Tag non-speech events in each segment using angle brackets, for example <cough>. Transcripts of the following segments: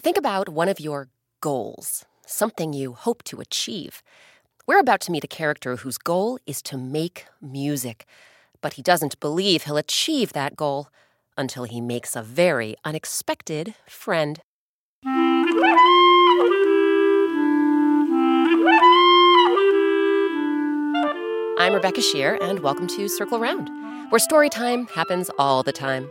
Think about one of your goals, something you hope to achieve. We're about to meet a character whose goal is to make music, but he doesn't believe he'll achieve that goal until he makes a very unexpected friend. I'm Rebecca Sheir, and welcome to Circle Round, where story time happens all the time.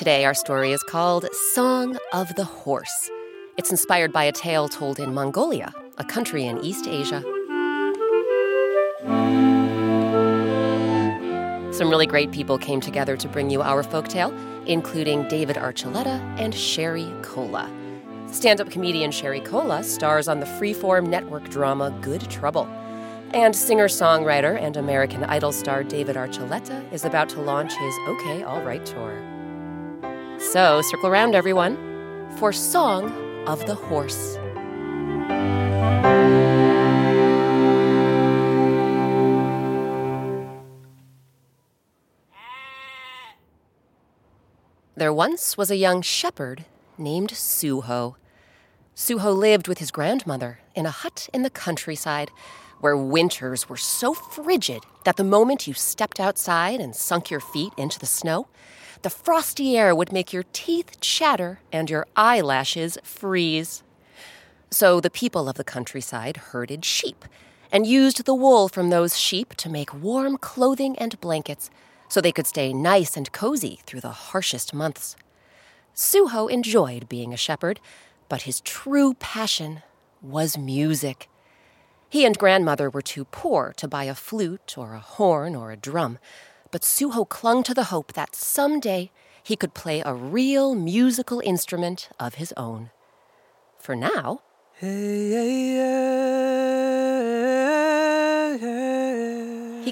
Today, our story is called Song of the Horse. It's inspired by a tale told in Mongolia, a country in East Asia. Some really great people came together to bring you our folktale, including David Archuleta and Sherry Cola. Stand up comedian Sherry Cola stars on the freeform network drama Good Trouble. And singer songwriter and American Idol star David Archuleta is about to launch his OK All Right tour. So circle around, everyone, for Song of the Horse. There once was a young shepherd named Suho. Suho lived with his grandmother in a hut in the countryside where winters were so frigid that the moment you stepped outside and sunk your feet into the snow, the frosty air would make your teeth chatter and your eyelashes freeze. So the people of the countryside herded sheep and used the wool from those sheep to make warm clothing and blankets so they could stay nice and cozy through the harshest months. Suho enjoyed being a shepherd, but his true passion was music. He and grandmother were too poor to buy a flute or a horn or a drum, but Suho clung to the hope that someday he could play a real musical instrument of his own. For now, he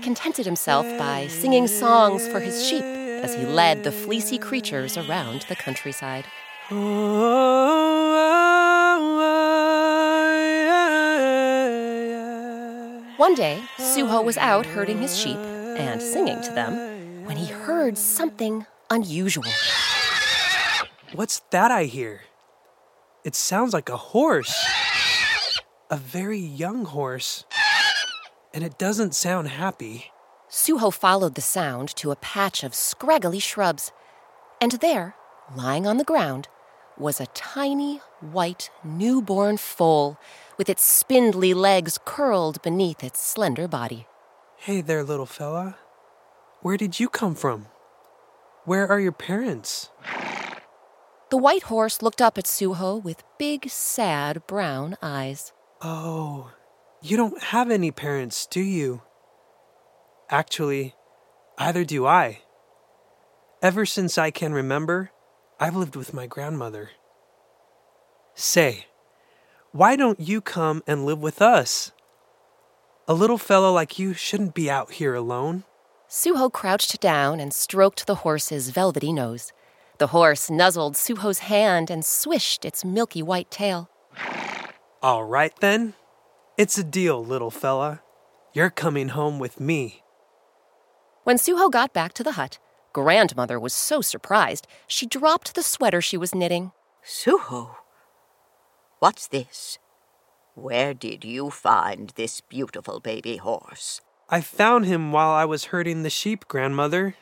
contented himself by singing songs for his sheep as he led the fleecy creatures around the countryside. Oh, oh, oh, One day, Suho was out herding his sheep and singing to them when he heard something unusual. What's that I hear? It sounds like a horse. A very young horse. And it doesn't sound happy. Suho followed the sound to a patch of scraggly shrubs. And there, lying on the ground, was a tiny, white, newborn foal with its spindly legs curled beneath its slender body. Hey there, little fella. Where did you come from? Where are your parents? The white horse looked up at Suho with big, sad brown eyes. Oh, you don't have any parents, do you? Actually, either do I. Ever since I can remember, I've lived with my grandmother. Say, why don't you come and live with us? A little fellow like you shouldn't be out here alone. Suho crouched down and stroked the horse's velvety nose. The horse nuzzled Suho's hand and swished its milky white tail. All right then. It's a deal, little fella. You're coming home with me. When Suho got back to the hut, grandmother was so surprised she dropped the sweater she was knitting. Suho, what's this? Where did you find this beautiful baby horse? I found him while I was herding the sheep, grandmother.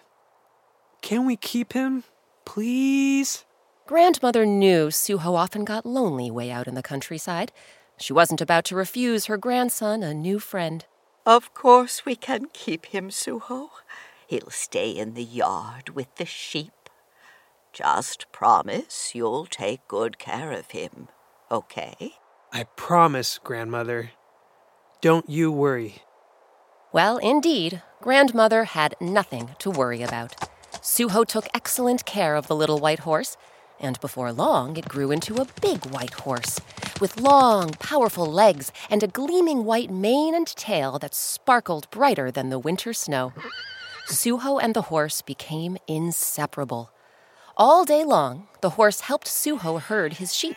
Can we keep him, please? Grandmother knew Suho often got lonely way out in the countryside. She wasn't about to refuse her grandson a new friend. Of course we can keep him, Suho. He'll stay in the yard with the sheep. Just promise you'll take good care of him, okay? I promise, grandmother. Don't you worry. Well, indeed, grandmother had nothing to worry about. Suho took excellent care of the little white horse, and before long it grew into a big white horse, with long, powerful legs and a gleaming white mane and tail that sparkled brighter than the winter snow. Suho and the horse became inseparable. All day long, the horse helped Suho herd his sheep.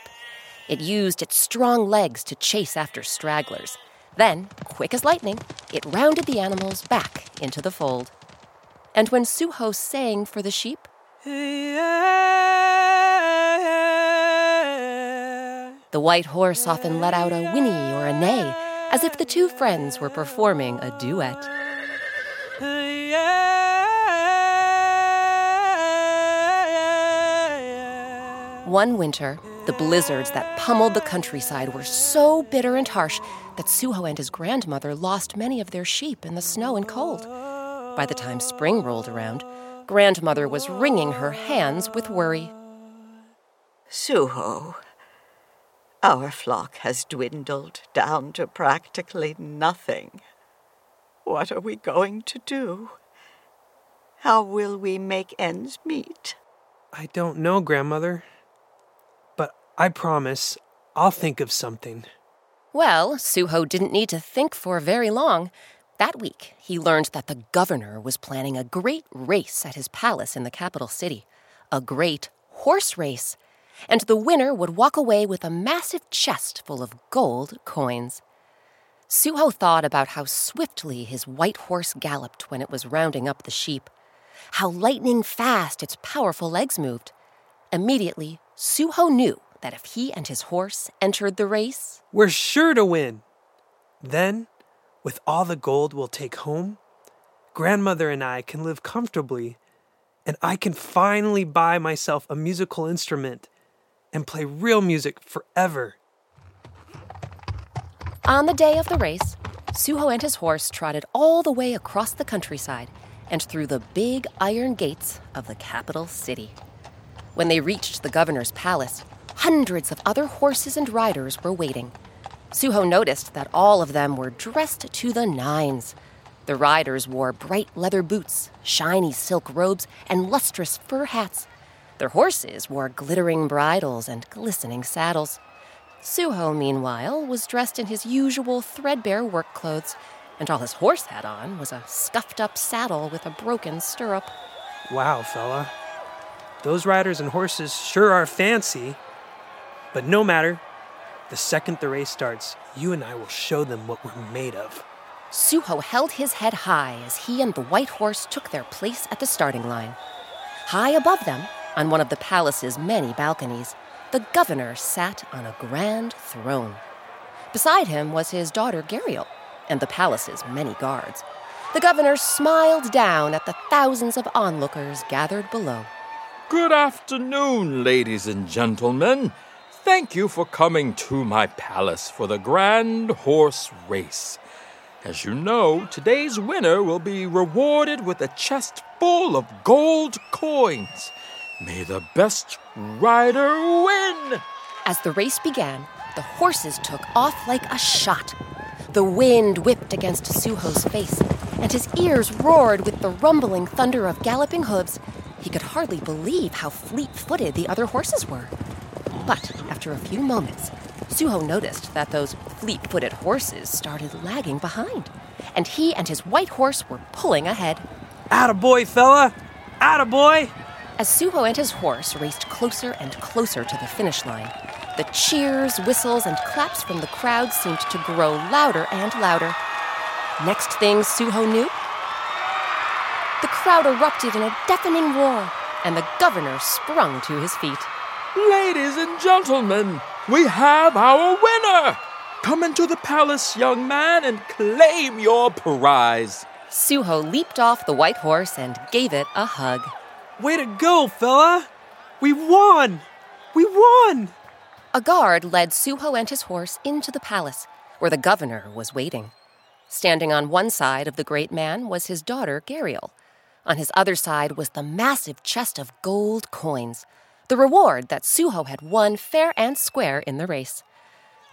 It used its strong legs to chase after stragglers. Then, quick as lightning, it rounded the animals back into the fold. And when Suho sang for the sheep, the white horse often let out a whinny or a neigh, as if the two friends were performing a duet. One winter, the blizzards that pummeled the countryside were so bitter and harsh that Suho and his grandmother lost many of their sheep in the snow and cold. By the time spring rolled around, grandmother was wringing her hands with worry. Suho, our flock has dwindled down to practically nothing. What are we going to do? How will we make ends meet? I don't know, grandmother. I promise, I'll think of something. Well, Suho didn't need to think for very long. That week, he learned that the governor was planning a great race at his palace in the capital city. A great horse race. And the winner would walk away with a massive chest full of gold coins. Suho thought about how swiftly his white horse galloped when it was rounding up the sheep, how lightning fast its powerful legs moved. Immediately, Suho knew that if he and his horse entered the race, we're sure to win. Then, with all the gold we'll take home, grandmother and I can live comfortably, and I can finally buy myself a musical instrument and play real music forever. On the day of the race, Suho and his horse trotted all the way across the countryside and through the big iron gates of the capital city. When they reached the governor's palace, Hundreds of other horses and riders were waiting. Suho noticed that all of them were dressed to the nines. The riders wore bright leather boots, shiny silk robes, and lustrous fur hats. Their horses wore glittering bridles and glistening saddles. Suho, meanwhile, was dressed in his usual threadbare work clothes, and all his horse had on was a scuffed up saddle with a broken stirrup. Wow, fella. Those riders and horses sure are fancy. But no matter, the second the race starts, you and I will show them what we're made of. Suho held his head high as he and the white horse took their place at the starting line. High above them, on one of the palace's many balconies, the governor sat on a grand throne. Beside him was his daughter Gariel and the palace's many guards. The governor smiled down at the thousands of onlookers gathered below. Good afternoon, ladies and gentlemen. Thank you for coming to my palace for the Grand Horse Race. As you know, today's winner will be rewarded with a chest full of gold coins. May the best rider win! As the race began, the horses took off like a shot. The wind whipped against Suho's face, and his ears roared with the rumbling thunder of galloping hooves. He could hardly believe how fleet footed the other horses were. But after a few moments, Suho noticed that those fleet footed horses started lagging behind, and he and his white horse were pulling ahead. Attaboy, fella! Attaboy! As Suho and his horse raced closer and closer to the finish line, the cheers, whistles, and claps from the crowd seemed to grow louder and louder. Next thing Suho knew, the crowd erupted in a deafening roar, and the governor sprung to his feet. Ladies and gentlemen, we have our winner! Come into the palace, young man, and claim your prize. Suho leaped off the white horse and gave it a hug. Way to go, fella! We won! We won! A guard led Suho and his horse into the palace, where the governor was waiting. Standing on one side of the great man was his daughter, Gariel. On his other side was the massive chest of gold coins, the reward that Suho had won fair and square in the race.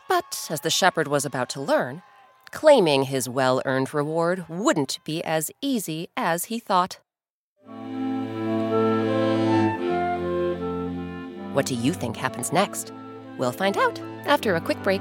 But as the shepherd was about to learn, claiming his well earned reward wouldn't be as easy as he thought. What do you think happens next? We'll find out after a quick break.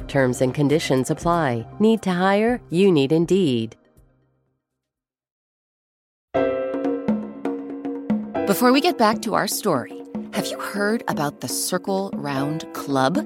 Terms and conditions apply. Need to hire? You need Indeed. Before we get back to our story, have you heard about the Circle Round Club?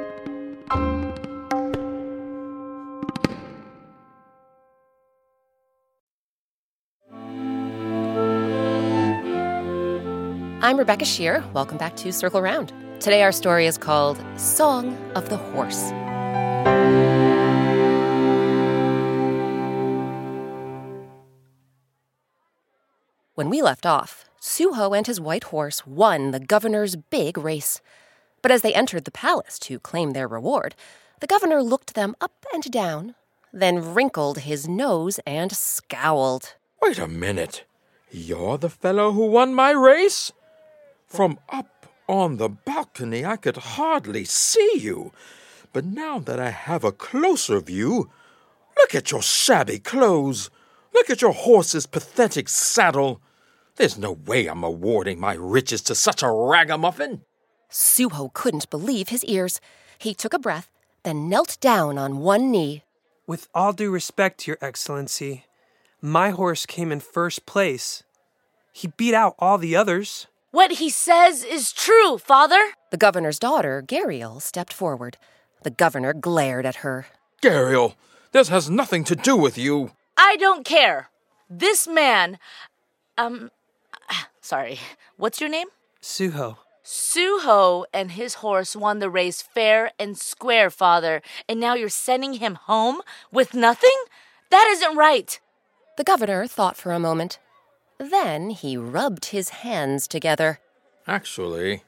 I'm Rebecca Sheir. Welcome back to Circle Round. Today, our story is called Song of the Horse. When we left off, Suho and his white horse won the governor's big race. But as they entered the palace to claim their reward, the governor looked them up and down, then wrinkled his nose and scowled. Wait a minute. You're the fellow who won my race? From up on the balcony, I could hardly see you. But now that I have a closer view, look at your shabby clothes. Look at your horse's pathetic saddle. There's no way I'm awarding my riches to such a ragamuffin. Suho couldn't believe his ears. He took a breath, then knelt down on one knee. With all due respect, Your Excellency, my horse came in first place. He beat out all the others. What he says is true, father. The governor's daughter, Gariel, stepped forward. The governor glared at her. Gariel, this has nothing to do with you. I don't care. This man, um, sorry, what's your name? Suho. Suho and his horse won the race fair and square, father, and now you're sending him home with nothing? That isn't right. The governor thought for a moment. Then he rubbed his hands together. Actually,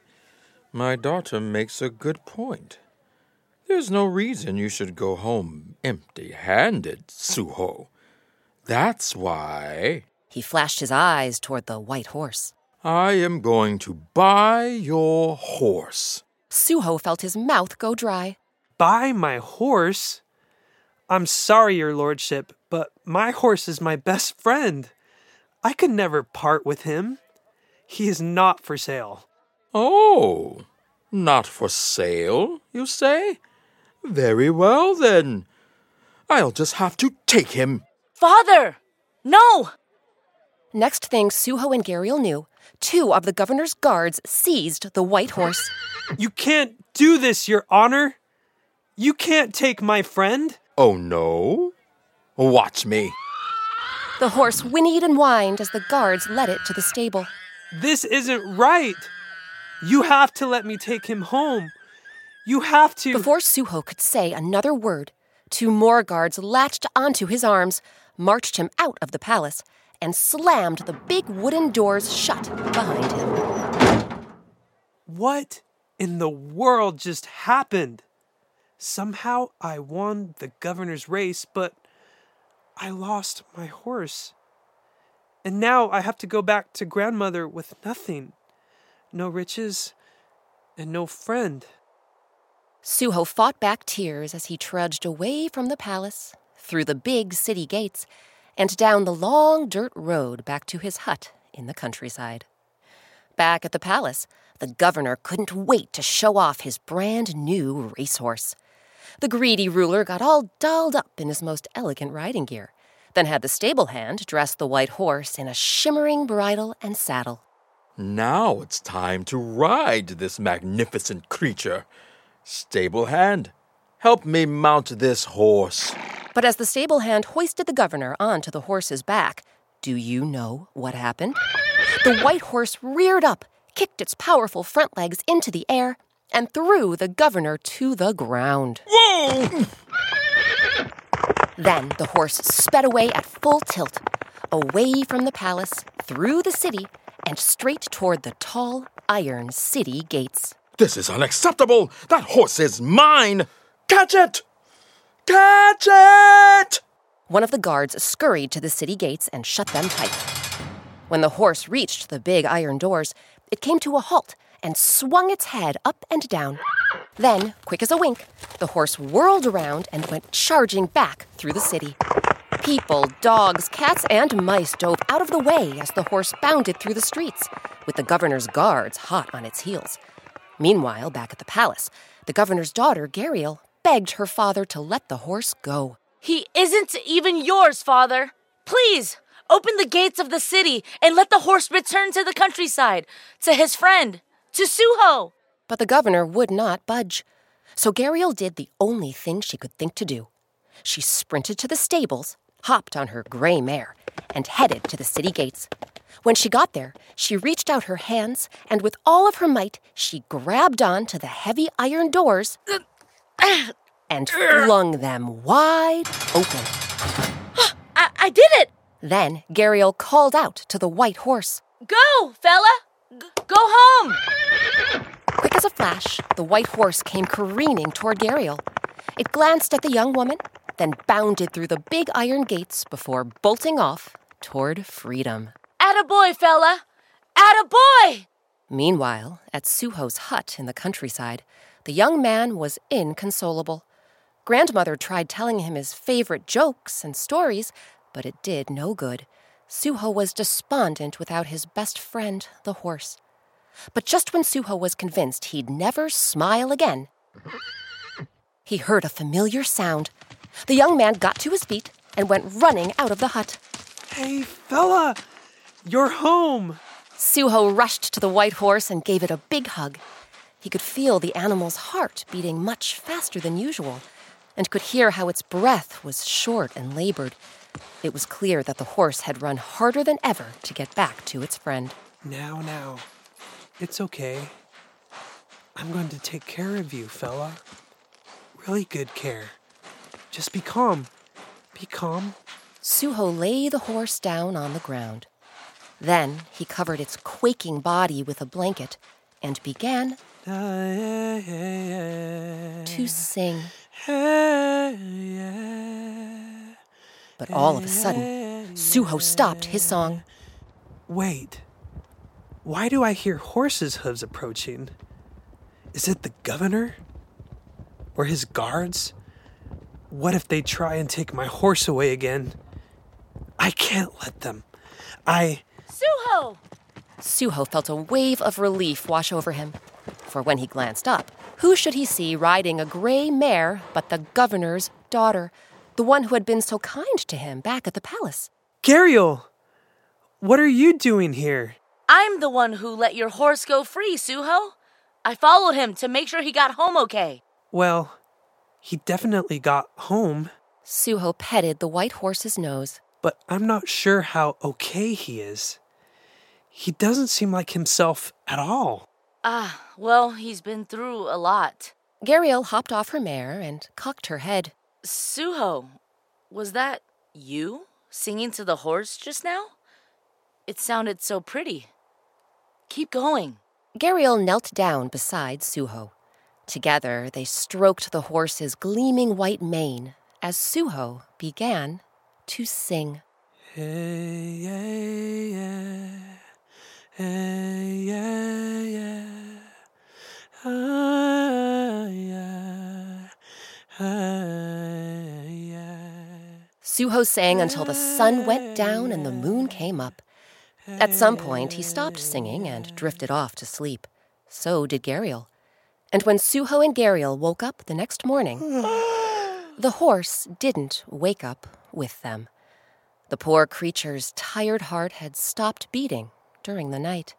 my daughter makes a good point. There's no reason you should go home empty handed, Suho. That's why. He flashed his eyes toward the white horse. I am going to buy your horse. Suho felt his mouth go dry. Buy my horse? I'm sorry, Your Lordship, but my horse is my best friend. I could never part with him. He is not for sale. Oh, not for sale, you say? Very well, then. I'll just have to take him. Father! No! Next thing Suho and Gariel knew, two of the governor's guards seized the white horse. You can't do this, Your Honor. You can't take my friend. Oh, no? Watch me. The horse whinnied and whined as the guards led it to the stable. This isn't right. You have to let me take him home. You have to. Before Suho could say another word, two more guards latched onto his arms, marched him out of the palace, and slammed the big wooden doors shut behind him. What in the world just happened? Somehow I won the governor's race, but I lost my horse. And now I have to go back to grandmother with nothing no riches and no friend. Suho fought back tears as he trudged away from the palace, through the big city gates, and down the long dirt road back to his hut in the countryside. Back at the palace, the governor couldn't wait to show off his brand new racehorse. The greedy ruler got all dolled up in his most elegant riding gear. then had the stable hand dress the white horse in a shimmering bridle and saddle. Now it's time to ride this magnificent creature. Stable hand, help me mount this horse. But as the stable hand hoisted the governor onto the horse's back, do you know what happened? The white horse reared up, kicked its powerful front legs into the air, and threw the governor to the ground. Whoa! Then the horse sped away at full tilt, away from the palace, through the city, and straight toward the tall iron city gates. This is unacceptable! That horse is mine! Catch it! Catch it! One of the guards scurried to the city gates and shut them tight. When the horse reached the big iron doors, it came to a halt and swung its head up and down. Then, quick as a wink, the horse whirled around and went charging back through the city. People, dogs, cats, and mice dove out of the way as the horse bounded through the streets, with the governor's guards hot on its heels. Meanwhile, back at the palace, the governor's daughter, Gariel, begged her father to let the horse go. He isn't even yours, father. Please, open the gates of the city and let the horse return to the countryside, to his friend, to Suho. But the governor would not budge. So Gariel did the only thing she could think to do. She sprinted to the stables, hopped on her gray mare, and headed to the city gates. When she got there, she reached out her hands, and with all of her might, she grabbed on to the heavy iron doors and flung them wide open. <gasps> I, I did it! Then Gariel called out to the white horse. Go, fella! G- go home! Quick as a flash, the white horse came careening toward Gariel. It glanced at the young woman, then bounded through the big iron gates before bolting off toward freedom. Attaboy, fella! Attaboy! Meanwhile, at Suho's hut in the countryside, the young man was inconsolable. Grandmother tried telling him his favorite jokes and stories, but it did no good. Suho was despondent without his best friend, the horse. But just when Suho was convinced he'd never smile again, he heard a familiar sound. The young man got to his feet and went running out of the hut. Hey, fella! You're home! Suho rushed to the white horse and gave it a big hug. He could feel the animal's heart beating much faster than usual and could hear how its breath was short and labored. It was clear that the horse had run harder than ever to get back to its friend. Now, now. It's okay. I'm going to take care of you, fella. Really good care. Just be calm. Be calm. Suho lay the horse down on the ground. Then he covered its quaking body with a blanket and began uh, to sing. But all of a sudden, Suho stopped his song. Wait. Why do I hear horses' hooves approaching? Is it the governor? Or his guards? What if they try and take my horse away again? I can't let them. I. Suho! Suho felt a wave of relief wash over him. For when he glanced up, who should he see riding a gray mare but the governor's daughter, the one who had been so kind to him back at the palace? Gariel! What are you doing here? I'm the one who let your horse go free, Suho. I followed him to make sure he got home okay. Well, he definitely got home, Suho petted the white horse's nose. but I'm not sure how okay he is. He doesn't seem like himself at all. Ah, well, he's been through a lot. Gariel hopped off her mare and cocked her head. Suho, was that you singing to the horse just now? It sounded so pretty. Keep going. Gariel knelt down beside Suho. Together, they stroked the horse's gleaming white mane as Suho began to sing. Hey, yeah, yeah. Hey, yeah, yeah. Ah, yeah. Suho sang until the sun went down and the moon came up. At some point, he stopped singing and drifted off to sleep. So did Gariel. And when Suho and Gariel woke up the next morning, the horse didn't wake up with them. The poor creature's tired heart had stopped beating during the night.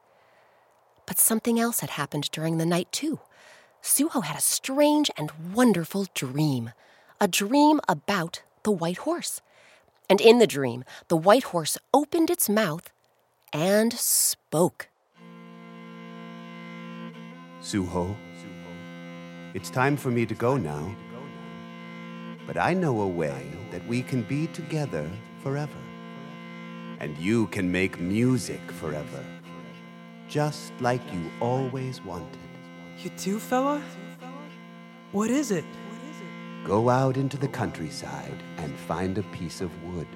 But something else had happened during the night, too. Suho had a strange and wonderful dream a dream about the white horse. And in the dream, the white horse opened its mouth and spoke. Suho, it's time for me to go now. But I know a way that we can be together forever. And you can make music forever. Just like you always wanted. You do, fella? What is it? Go out into the countryside and find a piece of wood.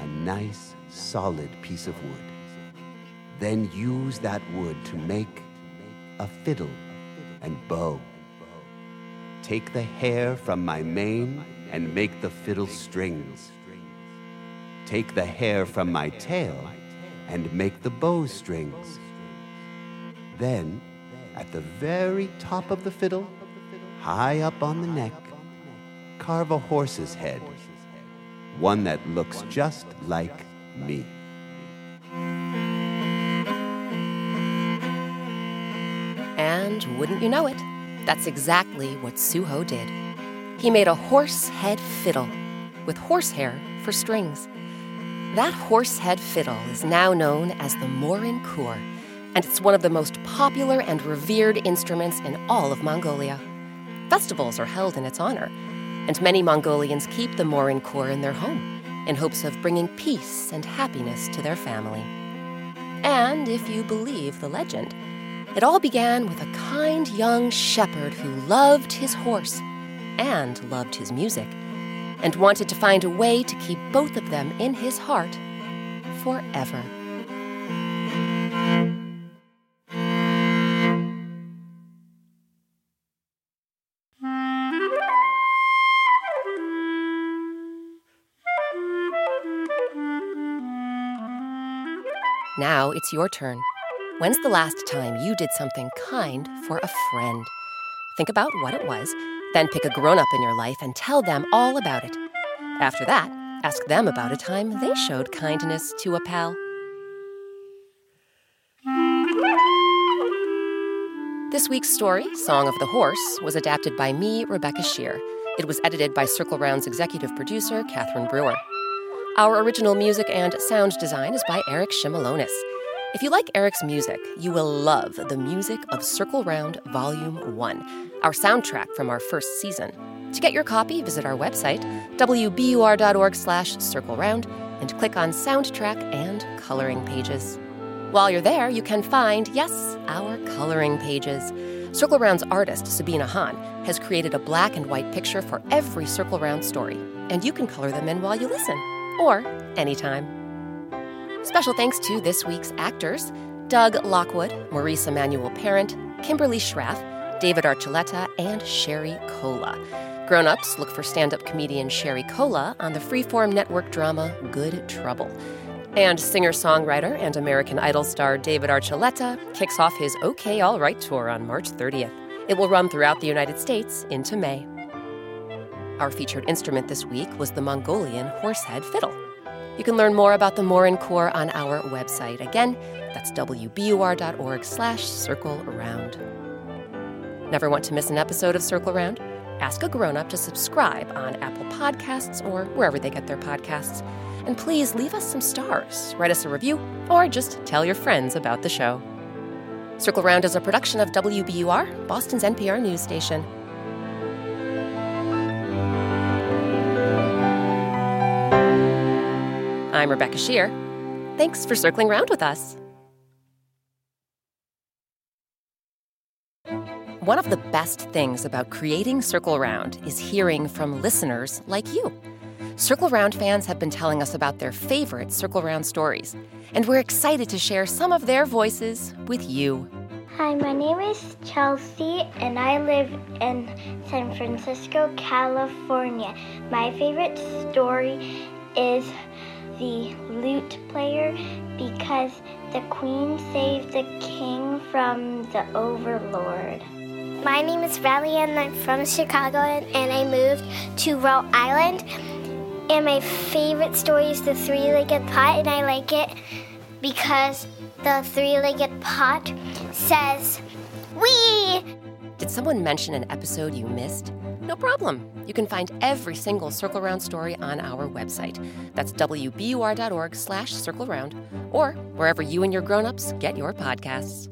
A nice, solid piece of wood. Then use that wood to make a fiddle and bow. Take the hair from my mane and make the fiddle strings. Take the hair from my tail and make the bow strings. Then, at the very top of the fiddle, high up on the neck, carve a horse's head, one that looks just like me. And wouldn't you know it, that's exactly what Suho did. He made a horse head fiddle with horsehair for strings. That horse head fiddle is now known as the Morin Khuur, and it's one of the most popular and revered instruments in all of Mongolia. Festivals are held in its honor, and many Mongolians keep the Morin Khuur in their home in hopes of bringing peace and happiness to their family. And if you believe the legend, it all began with a kind young shepherd who loved his horse and loved his music, and wanted to find a way to keep both of them in his heart forever. Now it's your turn. When's the last time you did something kind for a friend? Think about what it was, then pick a grown up in your life and tell them all about it. After that, ask them about a time they showed kindness to a pal. This week's story, Song of the Horse, was adapted by me, Rebecca Sheir. It was edited by Circle Round's executive producer, Catherine Brewer. Our original music and sound design is by Eric Shimalonis. If you like Eric's music, you will love the music of Circle Round Volume 1, our soundtrack from our first season. To get your copy, visit our website, wbur.org slash circle round, and click on soundtrack and coloring pages. While you're there, you can find, yes, our coloring pages. Circle Round's artist, Sabina Hahn, has created a black and white picture for every Circle Round story, and you can color them in while you listen, or anytime. Special thanks to this week's actors Doug Lockwood, Maurice Emmanuel Parent, Kimberly Schraf, David Archuleta, and Sherry Cola. Grown ups look for stand up comedian Sherry Cola on the freeform network drama Good Trouble. And singer songwriter and American Idol star David Archuleta kicks off his OK All Right tour on March 30th. It will run throughout the United States into May. Our featured instrument this week was the Mongolian horsehead fiddle. You can learn more about the Morin Khuur on our website. Again, that's wbur.org slash circle around. Never want to miss an episode of Circle Round? Ask a grown-up to subscribe on Apple Podcasts or wherever they get their podcasts. And please leave us some stars, write us a review, or just tell your friends about the show. Circle Round is a production of WBUR, Boston's NPR news station. I'm Rebecca Sheir. Thanks for circling round with us. One of the best things about creating Circle Round is hearing from listeners like you. Circle Round fans have been telling us about their favorite Circle Round stories, and we're excited to share some of their voices with you. Hi, my name is Chelsea, and I live in San Francisco, California. My favorite story is the lute player because the queen saved the king from the overlord. My name is Valley and I'm from Chicago and I moved to Rhode Island And my favorite story is The Three Legged Pot, and I like it because the three legged pot says, Wee! Did someone mention an episode you missed? No problem. You can find every single Circle Round story on our website. That's wbur.org slash circle round, or wherever you and your grown-ups get your podcasts.